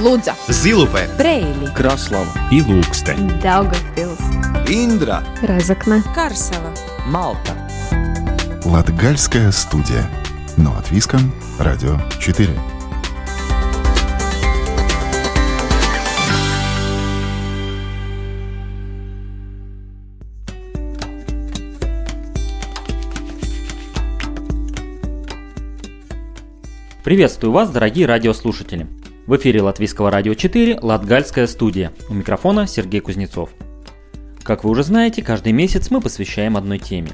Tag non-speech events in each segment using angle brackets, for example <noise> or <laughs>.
Лудза, Зилупе, Брейли, Краслава и Лукстен. Даугавпилс, Индра, Разокна, Карсела. Малта Латгальская студия. Но от Виском, Радио 4. Приветствую вас, дорогие радиослушатели. В эфире Латвийского радио 4 Латгальская студия. У микрофона Сергей Кузнецов. Как вы уже знаете, каждый месяц мы посвящаем одной теме.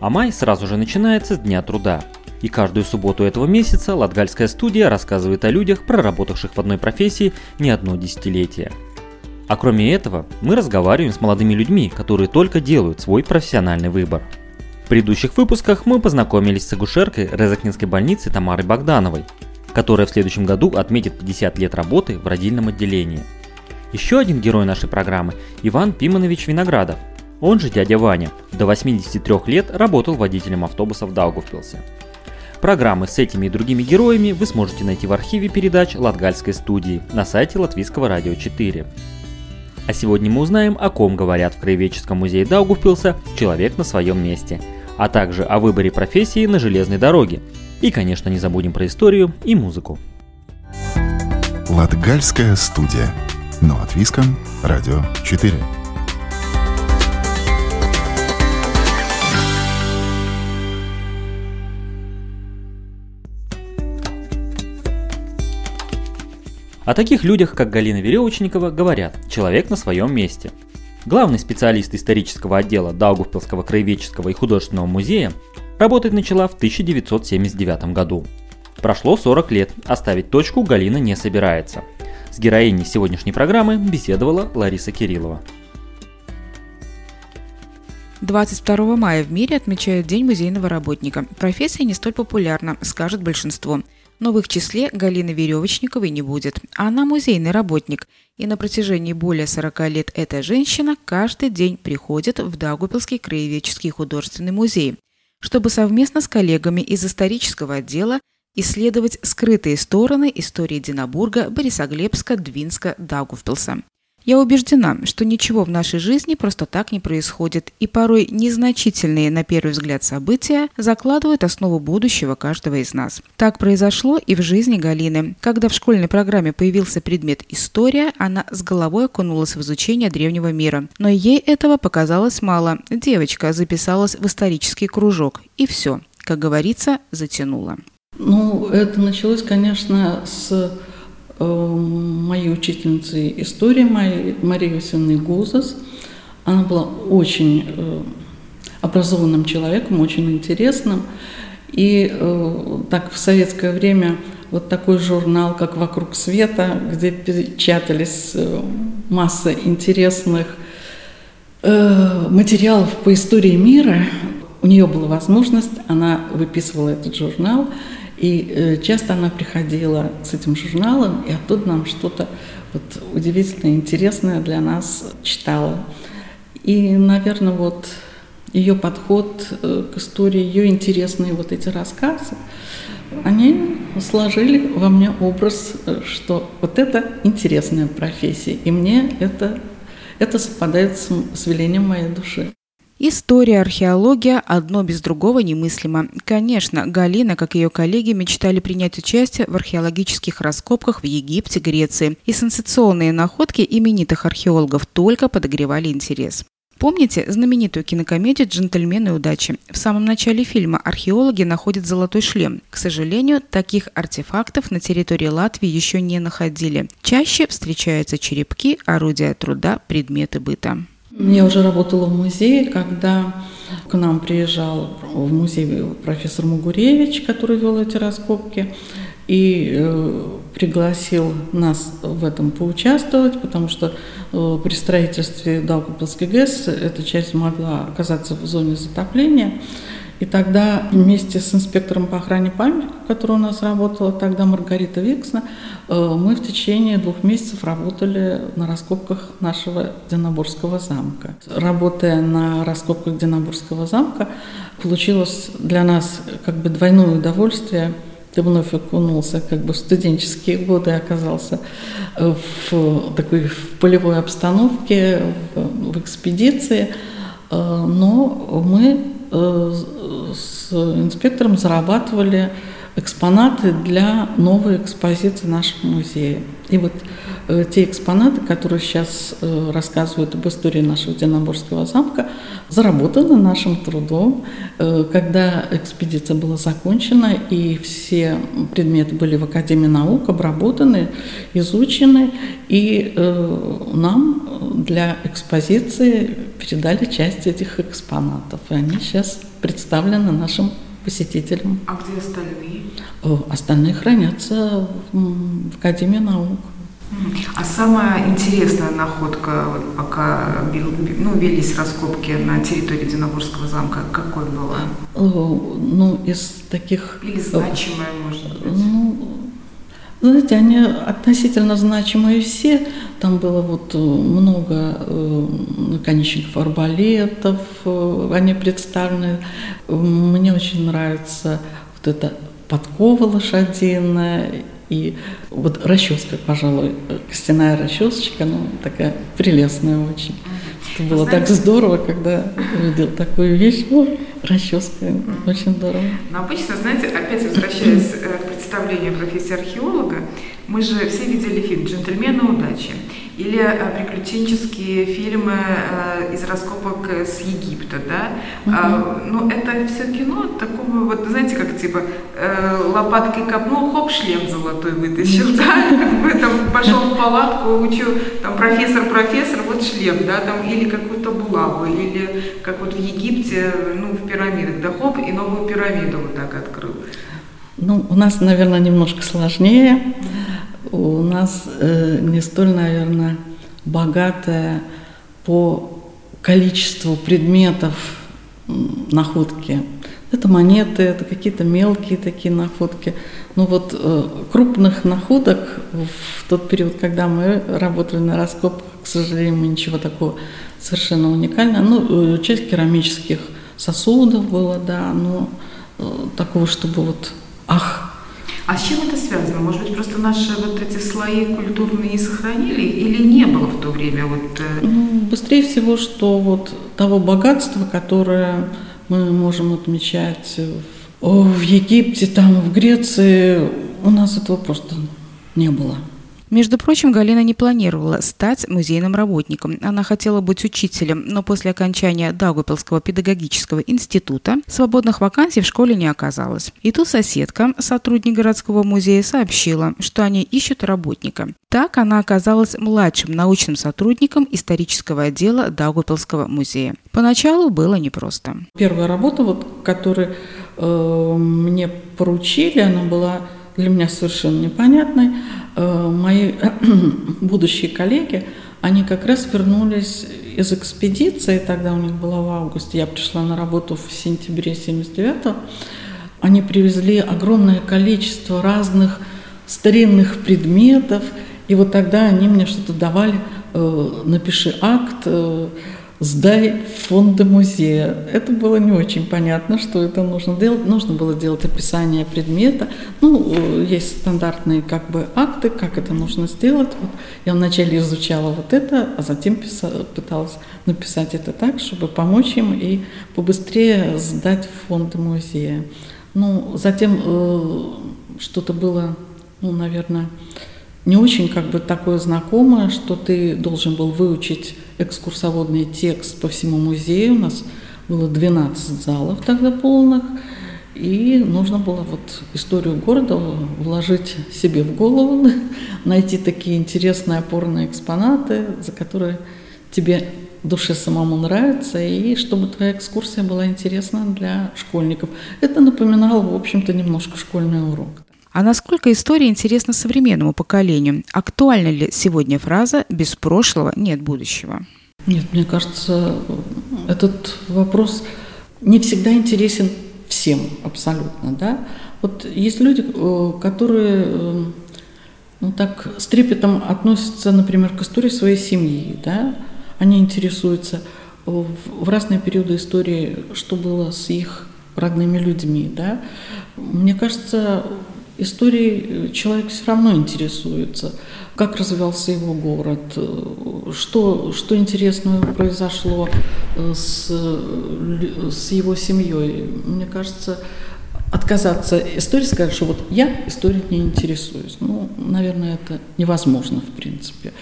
А май сразу же начинается с Дня труда. И каждую субботу этого месяца Латгальская студия рассказывает о людях, проработавших в одной профессии не одно десятилетие. А кроме этого, мы разговариваем с молодыми людьми, которые только делают свой профессиональный выбор. В предыдущих выпусках мы познакомились с акушеркой Резакнинской больницы Тамарой Богдановой, которая в следующем году отметит 50 лет работы в родильном отделении. Еще один герой нашей программы – Иван Пимонович Виноградов, он же дядя Ваня, до 83 лет работал водителем автобуса в Даугавпилсе. Программы с этими и другими героями вы сможете найти в архиве передач Латгальской студии на сайте Латвийского радио 4. А сегодня мы узнаем, о ком говорят в Краеведческом музее Даугавпилса «Человек на своем месте», а также о выборе профессии на железной дороге. И, конечно, не забудем про историю и музыку. Латгальская студия. Но от Виском, Радио 4. О таких людях, как Галина Веревочникова, говорят «человек на своем месте». Главный специалист исторического отдела Даугавпилского краеведческого и художественного музея работать начала в 1979 году. Прошло 40 лет, оставить точку Галина не собирается. С героиней сегодняшней программы беседовала Лариса Кириллова. 22 мая в мире отмечают День музейного работника. Профессия не столь популярна, скажет большинство. Но в их числе Галины Веревочниковой не будет. Она музейный работник. И на протяжении более 40 лет эта женщина каждый день приходит в Даугупилский краеведческий художественный музей, чтобы совместно с коллегами из исторического отдела исследовать скрытые стороны истории Динабурга, Борисоглебска, Двинска, Даугавпилса. Я убеждена, что ничего в нашей жизни просто так не происходит, и порой незначительные на первый взгляд события закладывают основу будущего каждого из нас. Так произошло и в жизни Галины. Когда в школьной программе появился предмет «История», она с головой окунулась в изучение древнего мира. Но ей этого показалось мало. Девочка записалась в исторический кружок, и все, как говорится, затянула. Ну, это началось, конечно, с моей учительницы истории, Марии Васильевны Гузас. Она была очень э, образованным человеком, очень интересным. И э, так в советское время вот такой журнал, как «Вокруг света», где печатались э, масса интересных э, материалов по истории мира, у нее была возможность, она выписывала этот журнал, и э, часто она приходила с этим журналом, и оттуда нам что-то вот удивительно интересное для нас читала. И, наверное, вот ее подход э, к истории, ее интересные вот эти рассказы, они сложили во мне образ, э, что вот это интересная профессия, и мне это, это совпадает с, с велением моей души. История, археология – одно без другого немыслимо. Конечно, Галина, как и ее коллеги, мечтали принять участие в археологических раскопках в Египте, Греции, и сенсационные находки именитых археологов только подогревали интерес. Помните знаменитую кинокомедию «Джентльмены удачи»? В самом начале фильма археологи находят золотой шлем. К сожалению, таких артефактов на территории Латвии еще не находили. Чаще встречаются черепки, орудия труда, предметы быта. Я уже работала в музее, когда к нам приезжал в музей профессор Мугуревич, который вел эти раскопки, и э, пригласил нас в этом поучаствовать, потому что э, при строительстве Даугавпилской ГЭС эта часть могла оказаться в зоне затопления. И тогда вместе с инспектором по охране памятников, который у нас работала тогда, Маргарита Виксна, э, мы в течение двух месяцев работали на раскопках нашего Динабурского замка. Работая на раскопках Динабурского замка, получилось для нас как бы двойное удовольствие ты вновь окунулся как бы в студенческие годы, оказался в такой в полевой обстановке, в, в экспедиции. Но мы с инспектором зарабатывали экспонаты для новой экспозиции нашего музея. И вот э, те экспонаты, которые сейчас э, рассказывают об истории нашего Динаборского замка, заработаны нашим трудом. Э, когда экспедиция была закончена и все предметы были в Академии наук обработаны, изучены, и э, нам для экспозиции передали часть этих экспонатов. И они сейчас представлены нашим посетителям. А где остальные? Э, остальные хранятся в Академии наук. А самая интересная находка, вот пока ну, велись раскопки на территории Диногорского замка, какой была? Э, ну, из таких... Или значимая, может быть? Ну, знаете, они относительно значимые все. Там было вот много э, наконечников арбалетов, э, они представлены. Мне очень нравится вот эта подкова лошадиная и вот расческа, пожалуй, костяная расчесочка, ну, такая прелестная очень. Это было Знаете, так здорово, когда увидел такую вещь. О, расческа, очень здорово. Но обычно, знаете, опять возвращаясь э, к представлению профессии археолога, мы же все видели фильм «Джентльмены удачи» или э, приключенческие фильмы э, из раскопок с Египта, да. Uh-huh. Ну, это все кино такого, вот, знаете, как типа э, лопаткой копнул, хоп, шлем золотой вытащил, да, как бы там пошел в палатку, учу, там профессор, профессор, вот шлем, да, там, или какую-то булаву, или как вот в Египте, ну, в пирамидах, да, хоп, и новую пирамиду вот так открыл. Ну, у нас, наверное, немножко сложнее. У нас э, не столь, наверное, богатая по количеству предметов находки. Это монеты, это какие-то мелкие такие находки. Но вот э, крупных находок в тот период, когда мы работали на раскопках, к сожалению, мы ничего такого совершенно уникального. Ну, э, часть керамических сосудов было, да, но э, такого, чтобы вот ах. А с чем это связано? Может быть, просто наши вот эти слои культурные не сохранили или не было в то время? Вот... Э? Ну, быстрее всего, что вот того богатства, которое мы можем отмечать в, в Египте, там, в Греции, у нас этого просто не было. Между прочим, Галина не планировала стать музейным работником. Она хотела быть учителем, но после окончания Даугапилского педагогического института свободных вакансий в школе не оказалось. И тут соседка, сотрудник городского музея, сообщила, что они ищут работника. Так она оказалась младшим научным сотрудником исторического отдела Даугапилского музея. Поначалу было непросто. Первая работа, вот, которую э, мне поручили, она была для меня совершенно непонятной. Э, мои <clears throat> будущие коллеги, они как раз вернулись из экспедиции, тогда у них была в августе, я пришла на работу в сентябре 79 они привезли огромное количество разных старинных предметов, и вот тогда они мне что-то давали, э, напиши акт, э, сдай фонды музея. Это было не очень понятно, что это нужно делать. Нужно было делать описание предмета. Ну, есть стандартные как бы акты, как это нужно сделать. Вот я вначале изучала вот это, а затем писала, пыталась написать это так, чтобы помочь им и побыстрее сдать фонды музея. Ну, затем э, что-то было, ну, наверное, не очень как бы такое знакомое, что ты должен был выучить экскурсоводный текст по всему музею. У нас было 12 залов тогда полных, и нужно было вот историю города вложить себе в голову, <laughs> найти такие интересные опорные экспонаты, за которые тебе душе самому нравится, и чтобы твоя экскурсия была интересна для школьников. Это напоминало, в общем-то, немножко школьный урок. А насколько история интересна современному поколению? Актуальна ли сегодня фраза «без прошлого нет будущего»? Нет, мне кажется, этот вопрос не всегда интересен всем абсолютно. Да? Вот есть люди, э, которые э, ну, так с трепетом относятся, например, к истории своей семьи. Да? Они интересуются в разные периоды истории, что было с их родными людьми. Да? Мне кажется, Историей человек все равно интересуется. Как развивался его город, что, что интересного произошло с, с его семьей. Мне кажется, отказаться истории, сказать, что вот я историей не интересуюсь. Ну, наверное, это невозможно, в принципе.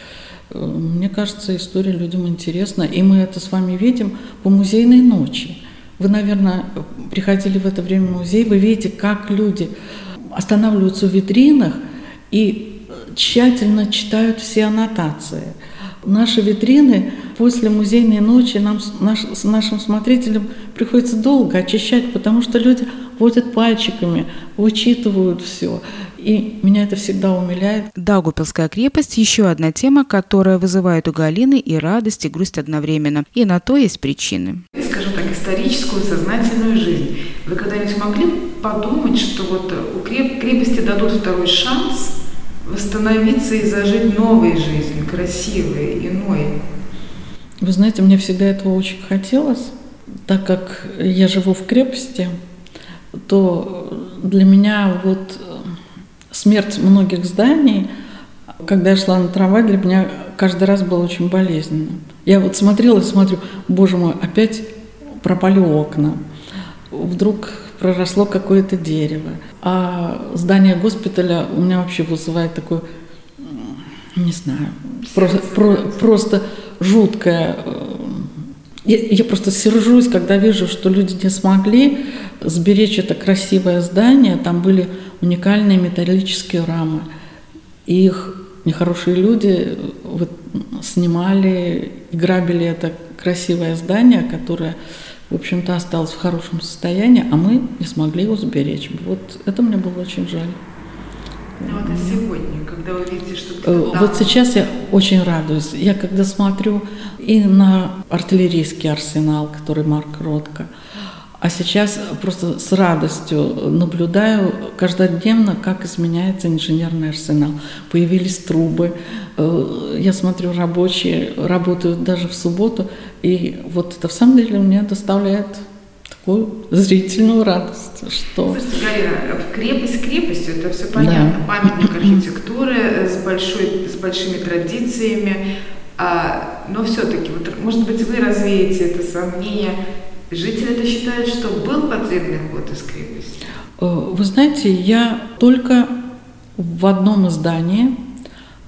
Мне кажется, история людям интересна, и мы это с вами видим по музейной ночи. Вы, наверное, приходили в это время в музей, вы видите, как люди останавливаются в витринах и тщательно читают все аннотации. Наши витрины после музейной ночи нам наш, нашим смотрителем приходится долго очищать, потому что люди водят пальчиками, вычитывают все. И меня это всегда умиляет. Даугупилская крепость – еще одна тема, которая вызывает у Галины и радость, и грусть одновременно. И на то есть причины. Скажем так, историческую сознательную жизнь. Вы когда-нибудь могли подумать, что вот у крепости дадут второй шанс восстановиться и зажить новой жизнью, красивой, иной? Вы знаете, мне всегда этого очень хотелось, так как я живу в крепости, то для меня вот смерть многих зданий, когда я шла на трамвай, для меня каждый раз было очень болезненно. Я вот смотрела и смотрю, боже мой, опять пропали окна. Вдруг проросло какое-то дерево. А здание госпиталя у меня вообще вызывает такое, не знаю, просто, про, просто жуткое. Э, я, я просто сержусь, когда вижу, что люди не смогли сберечь это красивое здание. Там были уникальные металлические рамы. И их нехорошие люди вот, снимали и грабили это красивое здание, которое, в общем-то, осталось в хорошем состоянии, а мы не смогли его сберечь. Вот это мне было очень жаль. Ну, это сегодня, когда вы видите, что э, Вот сейчас я очень радуюсь. Я когда смотрю и на артиллерийский арсенал, который Марк Ротко, а сейчас просто с радостью наблюдаю каждодневно, как изменяется инженерный арсенал. Появились трубы. Э, я смотрю, рабочие работают даже в субботу. И вот это в самом деле мне доставляет такую зрительную радость, что... Слушайте, Галина, крепость крепостью, это все понятно. Да. Памятник архитектуры с, большой, с большими традициями. А, но все-таки, вот, может быть, вы развеете это сомнение, Жители это считают, что был подземный ход из крепости? Э, вы знаете, я только в одном издании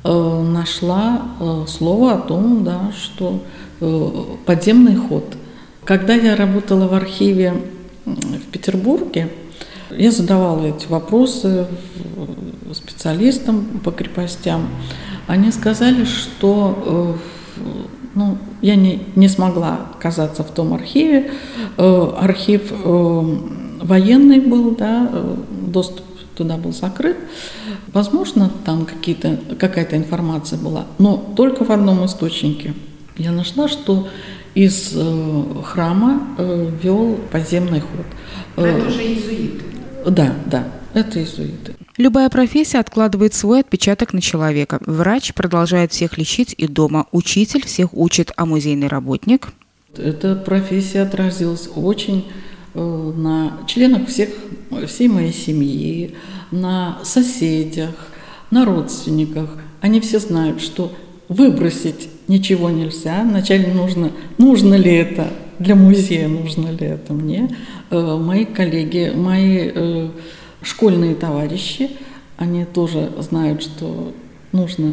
э, нашла э, слово о том, да, что подземный ход. Когда я работала в архиве в Петербурге, я задавала эти вопросы специалистам по крепостям. Они сказали, что ну, я не, не смогла оказаться в том архиве. Э, архив э, военный был, да, э, доступ туда был закрыт. Возможно, там какие-то, какая-то информация была, но только в одном источнике. Я нашла, что из э, храма э, вел подземный ход. Это уже иезуиты. Да, да, это иезуиты. Любая профессия откладывает свой отпечаток на человека. Врач продолжает всех лечить и дома. Учитель всех учит, а музейный работник? Эта профессия отразилась очень э, на членах всех, всей моей семьи, на соседях, на родственниках. Они все знают, что выбросить ничего нельзя. Вначале нужно, нужно ли это для музея, нужно ли это мне. Э, мои коллеги, мои э, школьные товарищи, они тоже знают, что нужно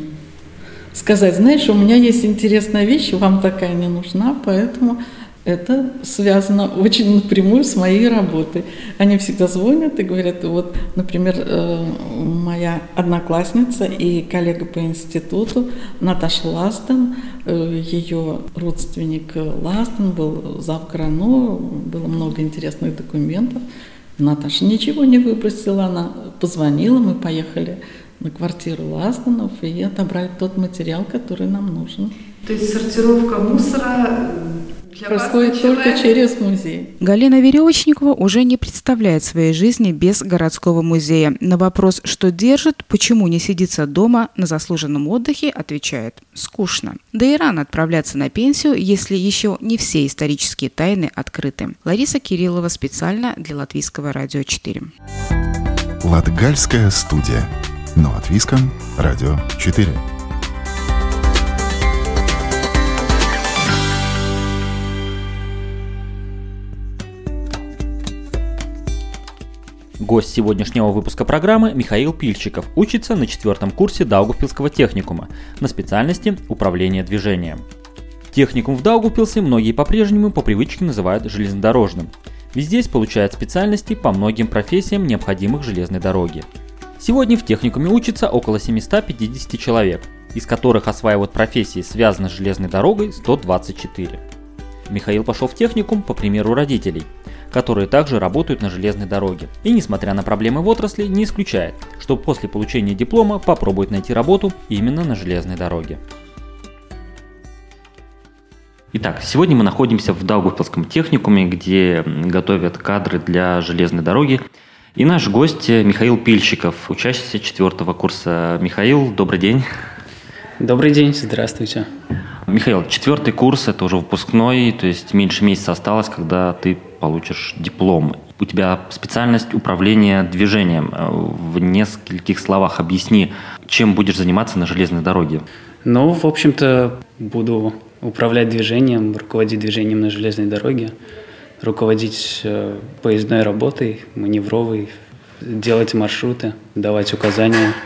сказать, знаешь, у меня есть интересная вещь, вам такая не нужна, поэтому это связано очень напрямую с моей работой. Они всегда звонят и говорят, вот, например, э, моя одноклассница и коллега по институту Наташа Ластон, э, ее родственник Ластон был зав было много интересных документов. Наташа ничего не выбросила, она позвонила, мы поехали на квартиру Лазнанов и отобрали тот материал, который нам нужен. То есть сортировка мусора происходит только через музей. Галина Веревочникова уже не представляет своей жизни без городского музея. На вопрос, что держит, почему не сидится дома на заслуженном отдыхе, отвечает – скучно. Да и рано отправляться на пенсию, если еще не все исторические тайны открыты. Лариса Кириллова специально для Латвийского радио 4. Латгальская студия. Но от Виском, Радио 4. Гость сегодняшнего выпуска программы Михаил Пильчиков учится на четвертом курсе Даугавпилского техникума на специальности управление движением. Техникум в Даугавпилсе многие по-прежнему по привычке называют железнодорожным, ведь здесь получают специальности по многим профессиям, необходимых железной дороге. Сегодня в техникуме учатся около 750 человек, из которых осваивают профессии, связанные с железной дорогой, 124. Михаил пошел в техникум по примеру родителей – которые также работают на железной дороге. И несмотря на проблемы в отрасли, не исключает, что после получения диплома попробует найти работу именно на железной дороге. Итак, сегодня мы находимся в Даугавпилском техникуме, где готовят кадры для железной дороги. И наш гость Михаил Пильщиков, учащийся четвертого курса. Михаил, добрый день. Добрый день, здравствуйте. Михаил, четвертый курс, это уже выпускной, то есть меньше месяца осталось, когда ты получишь диплом. У тебя специальность управления движением. В нескольких словах объясни, чем будешь заниматься на железной дороге. Ну, в общем-то, буду управлять движением, руководить движением на железной дороге, руководить э, поездной работой, маневровой, делать маршруты, давать указания –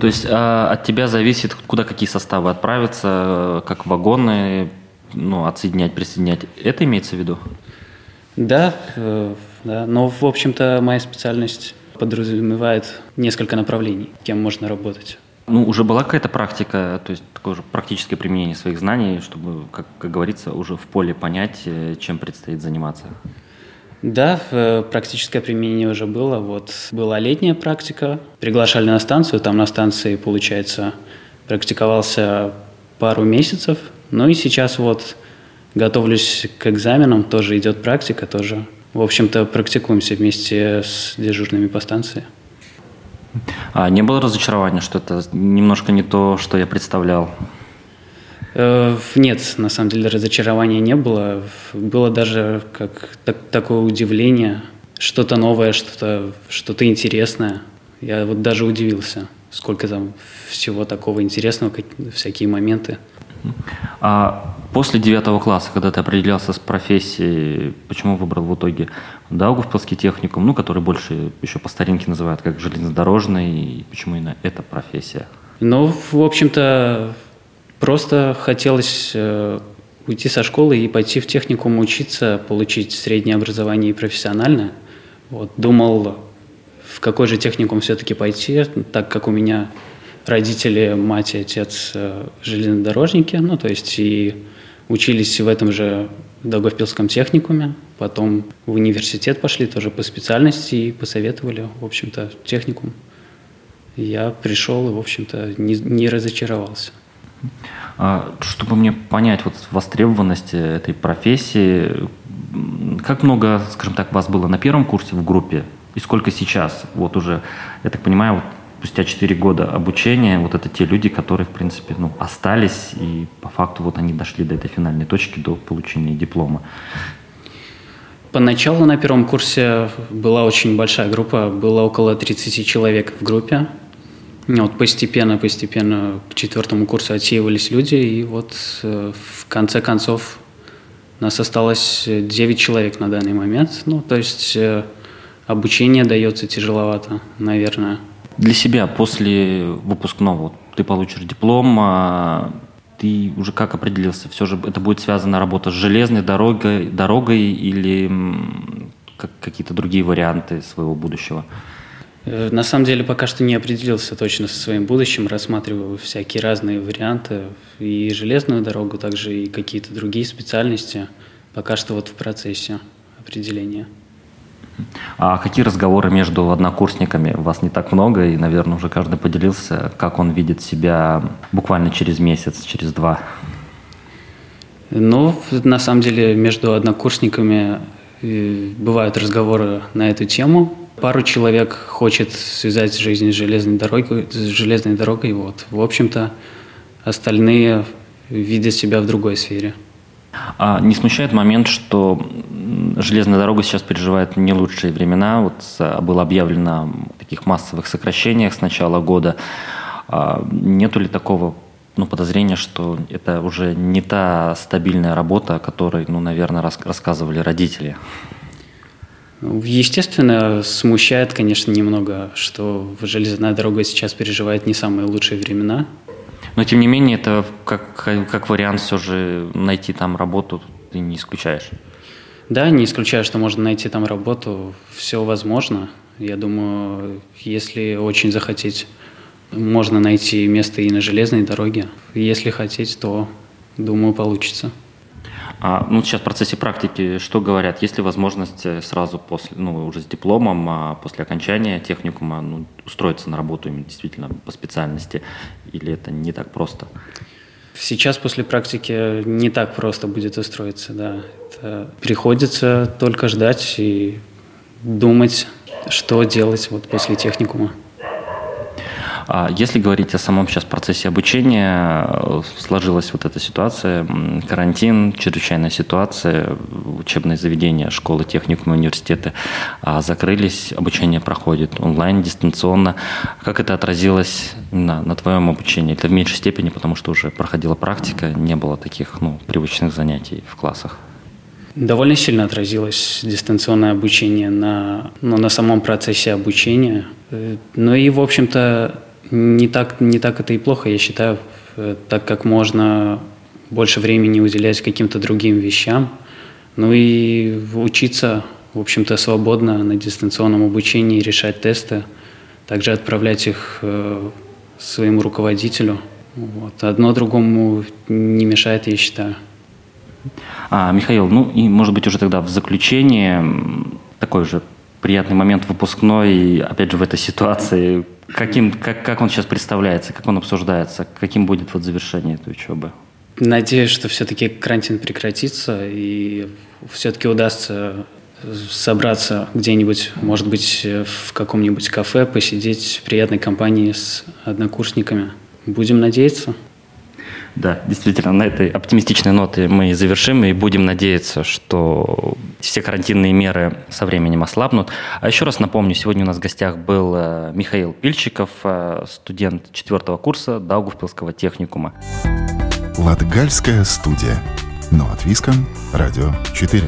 то есть а, от тебя зависит, куда какие составы отправятся, как вагоны, ну, отсоединять, присоединять. Это имеется в виду? Да, э, да. Но, в общем-то, моя специальность подразумевает несколько направлений, кем можно работать. Ну, уже была какая-то практика, то есть такое же практическое применение своих знаний, чтобы, как, как говорится, уже в поле понять, э, чем предстоит заниматься? Да, э, практическое применение уже было. Вот была летняя практика. Приглашали на станцию. Там на станции, получается, практиковался пару месяцев. Ну и сейчас вот готовлюсь к экзаменам. Тоже идет практика, тоже. В общем-то, практикуемся вместе с дежурными по станции. А не было разочарования, что это немножко не то, что я представлял? Э, нет, на самом деле разочарования не было. Было даже как так, такое удивление, что-то новое, что-то что интересное. Я вот даже удивился, сколько там всего такого интересного, всякие моменты. А после девятого класса, когда ты определялся с профессией, почему выбрал в итоге Даугавпилский техникум, ну, который больше еще по старинке называют как железнодорожный, и почему именно эта профессия? Ну, в общем-то, Просто хотелось э, уйти со школы и пойти в техникум учиться, получить среднее образование и профессиональное. Вот, думал, в какой же техникум все-таки пойти, так как у меня родители, мать и отец э, железнодорожники, ну, то есть и учились в этом же Даугавпилском техникуме, потом в университет пошли тоже по специальности и посоветовали, в общем-то, техникум. Я пришел и, в общем-то, не, не разочаровался. А, чтобы мне понять вот востребованность этой профессии, как много, скажем так, вас было на первом курсе в группе и сколько сейчас? Вот уже, я так понимаю, вот спустя 4 года обучения, вот это те люди, которые, в принципе, ну, остались, и по факту вот они дошли до этой финальной точки, до получения диплома. Поначалу на первом курсе была очень большая группа, было около 30 человек в группе. Вот постепенно, постепенно к четвертому курсу отсеивались люди, и вот э, в конце концов нас осталось 9 человек на данный момент. Ну, то есть э, обучение дается тяжеловато, наверное. Для себя после выпускного ты получишь диплом, а ты уже как определился? Все же это будет связана работа с железной дорогой, дорогой или как, какие-то другие варианты своего будущего? Э, на самом деле пока что не определился точно со своим будущим, рассматриваю всякие разные варианты, и железную дорогу, также и какие-то другие специальности. Пока что вот в процессе определения. А какие разговоры между однокурсниками? У вас не так много, и, наверное, уже каждый поделился, как он видит себя буквально через месяц, через два. Ну, на самом деле, между однокурсниками э, бывают разговоры на эту тему. Пару человек хочет связать жизнь с железной дорогой, с железной дорогой. Вот. В общем-то, остальные видят себя в другой сфере. А не смущает момент, что железная дорога сейчас переживает не лучшие времена. Вот было объявлено таких массовых сокращениях с начала года. А нету ли такого ну, подозрения, что это уже не та стабильная работа, о которой, ну, наверное, рас рассказывали родители? Естественно, смущает, конечно, немного, что железная дорога сейчас переживает не самые лучшие времена. Но, тем не менее, это как, как вариант все же найти там работу ты не исключаешь? Да, не исключаю, что можно найти там работу. Все возможно. Я думаю, если очень захотеть, можно найти место и на железной дороге. Если хотеть, то, думаю, получится. А, ну, сейчас в процессе практики что говорят? Есть ли возможность э, сразу после, ну, уже с дипломом, а после окончания техникума ну, устроиться на работу именно действительно по специальности? Или это не так просто? Сейчас после практики не так просто будет устроиться, да. Это приходится только ждать и думать, что делать вот после техникума. А если говорить о самом сейчас процессе обучения, э, сложилась вот эта ситуация, карантин, чрезвычайная ситуация, учебные заведения, школы, техникумы, университеты а, закрылись, обучение проходит онлайн, дистанционно. Как это отразилось на, на твоем обучении? Это в меньшей степени, потому что уже проходила практика, не было таких ну, привычных занятий в классах. Довольно сильно отразилось дистанционное обучение на, ну, на самом процессе обучения. Э, ну и, в общем-то, не так, не так это и плохо, я считаю, э, так как можно больше времени уделять каким-то другим вещам, ну и учиться, в общем-то, свободно на дистанционном обучении, решать тесты, также отправлять их э, своему руководителю. Вот. Одно другому не мешает, я считаю. А, Михаил, ну и, может быть, уже тогда в заключение такой же приятный момент выпускной, опять же, в этой ситуации, Каким, как, как он сейчас представляется, как он обсуждается, каким будет вот завершение этой учебы? Надеюсь, что все-таки карантин прекратится и все-таки удастся собраться где-нибудь, может быть, в каком-нибудь кафе, посидеть в приятной компании с однокурсниками. Будем надеяться. Да, действительно, на этой оптимистичной ноте мы завершим и будем надеяться, что все карантинные меры со временем ослабнут. А еще раз напомню, сегодня у нас в гостях был э, Михаил Пильчиков, э, студент четвертого курса Даугавпилского техникума. Латгальская студия. Но от Виском. Радио 4.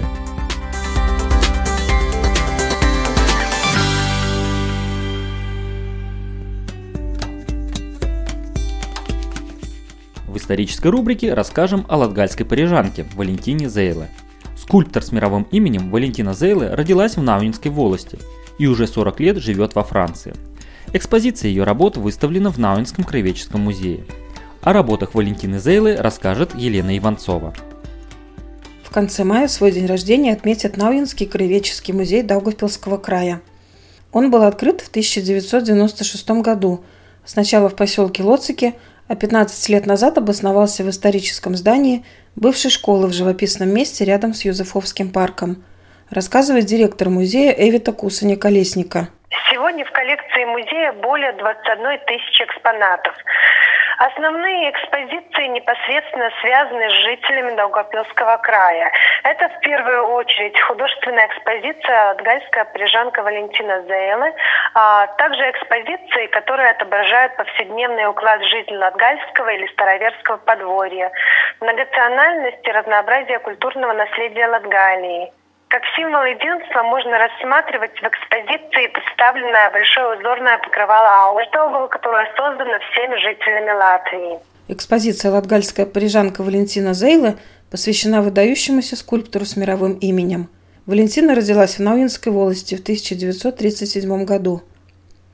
Исторической рубрике расскажем о латгальской парижанке Валентине Зейле. Скульптор с мировым именем Валентина Зейле родилась в Наунинской волости и уже 40 лет живет во Франции. Экспозиция ее работ выставлена в Наунинском краеведческом музее. О работах Валентины Зейлы расскажет Елена Иванцова. В конце мая свой день рождения отметит Науинский краеведческий музей Даугавпилского края. Он был открыт в 1996 году, сначала в поселке Лоцики, а 15 лет назад обосновался в историческом здании бывшей школы в живописном месте рядом с Юзефовским парком, рассказывает директор музея Эвита Кусаня-Колесника. Сегодня в коллекции музея более 21 тысячи экспонатов. Основные экспозиции непосредственно связаны с жителями Долгопилского края. Это в первую очередь художественная экспозиция «Латгальская прижанка Валентина Зейлы», а также экспозиции, которые отображают повседневный уклад жизни Латгальского или Староверского подворья, многонациональность и разнообразие культурного наследия Латгалии. Как символ единства можно рассматривать в экспозиции представленное большое узорное покрывало Аустаугл, которое создано всеми жителями Латвии. Экспозиция «Латгальская парижанка» Валентина Зейлы посвящена выдающемуся скульптору с мировым именем. Валентина родилась в Науинской волости в 1937 году.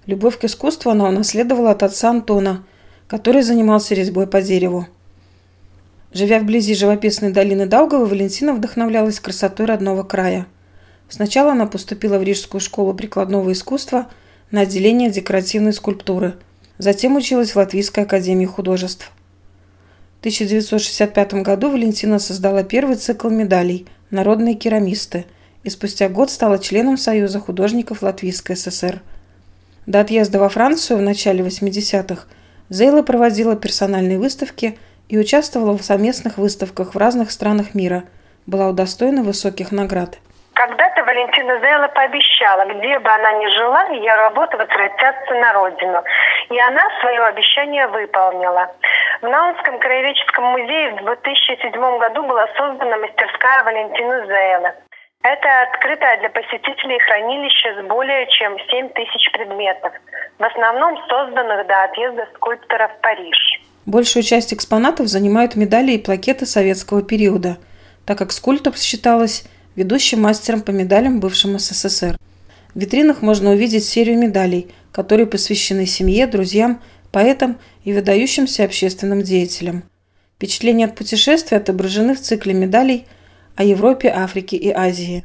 Любовь к искусству она унаследовала от отца Антона, который занимался резьбой по дереву. Живя вблизи живописной долины Даугава, Валентина вдохновлялась красотой родного края. Сначала она поступила в Рижскую школу прикладного искусства на отделение декоративной скульптуры. Затем училась в Латвийской академии художеств. В 1965 году Валентина создала первый цикл медалей «Народные керамисты» и спустя год стала членом Союза художников Латвийской ССР. До отъезда во Францию в начале 80-х Зейла проводила персональные выставки – и участвовала в совместных выставках в разных странах мира, была удостоена высоких наград. Когда-то Валентина Зейла пообещала, где бы она ни жила, ее работы возвратятся на родину. И она свое обещание выполнила. В Наунском краеведческом музее в 2007 году была создана мастерская Валентины Зейлы. Это открытое для посетителей хранилище с более чем 7 тысяч предметов, в основном созданных до отъезда скульптора в Париж. Большую часть экспонатов занимают медали и плакеты советского периода, так как скульптор считалась ведущим мастером по медалям бывшем СССР. В витринах можно увидеть серию медалей, которые посвящены семье, друзьям, поэтам и выдающимся общественным деятелям. Впечатления от путешествия отображены в цикле медалей о Европе, Африке и Азии.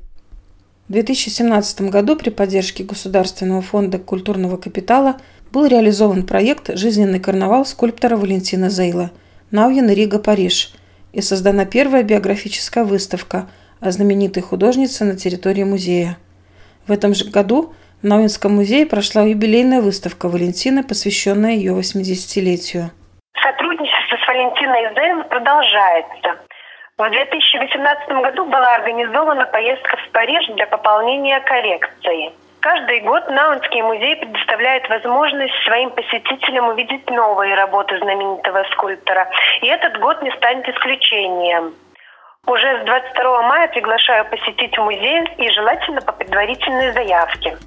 В 2017 году при поддержке Государственного фонда культурного капитала был реализован проект «Жизненный карнавал» скульптора Валентина Зейла «Науян Рига, Париж» и создана первая биографическая выставка – о знаменитой хуудожнице на территории музея. В этом же году в Науинском музее прошла юбилейная выставка Валентины, посвященная ее 80-летию. Сотрудничество с Валентиной Зейл продолжается. В 2018 году была организована поездка в Париж для пополнения коллекции. Каждый год Наунский музей предоставляет возможность своим посетителям увидеть новые работы знаменитого скульптора. И этот год не станет исключением. Уже с 22 мая приглашаю посетить музей и желательно по предварительной заявке.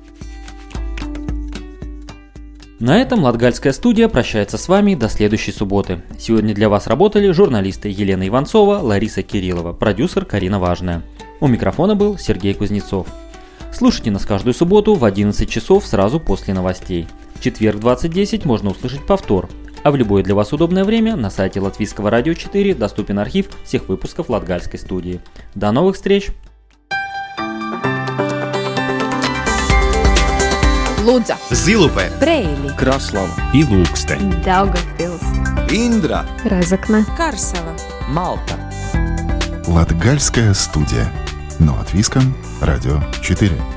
На этом Латгальская студия прощается с вами до следующей субботы. Сегодня для вас работали журналисты Елена Иванцова, Лариса Кириллова, продюсер Карина Важная. У микрофона был Сергей Кузнецов. Слушайте нас каждую субботу в 11 часов сразу после новостей. В четверг 20.10 можно услышать повтор, а в любое для вас удобное время на сайте Латвийского радио 4 доступен архив всех выпусков Латгальской студии. До новых встреч! Лудза, Зилупе, Брейли, Краслава и Лукстен, Daugavpils, Индра, Разокна, Карсела, Малта. Латгальская студия. Но от Виском, Радио 4.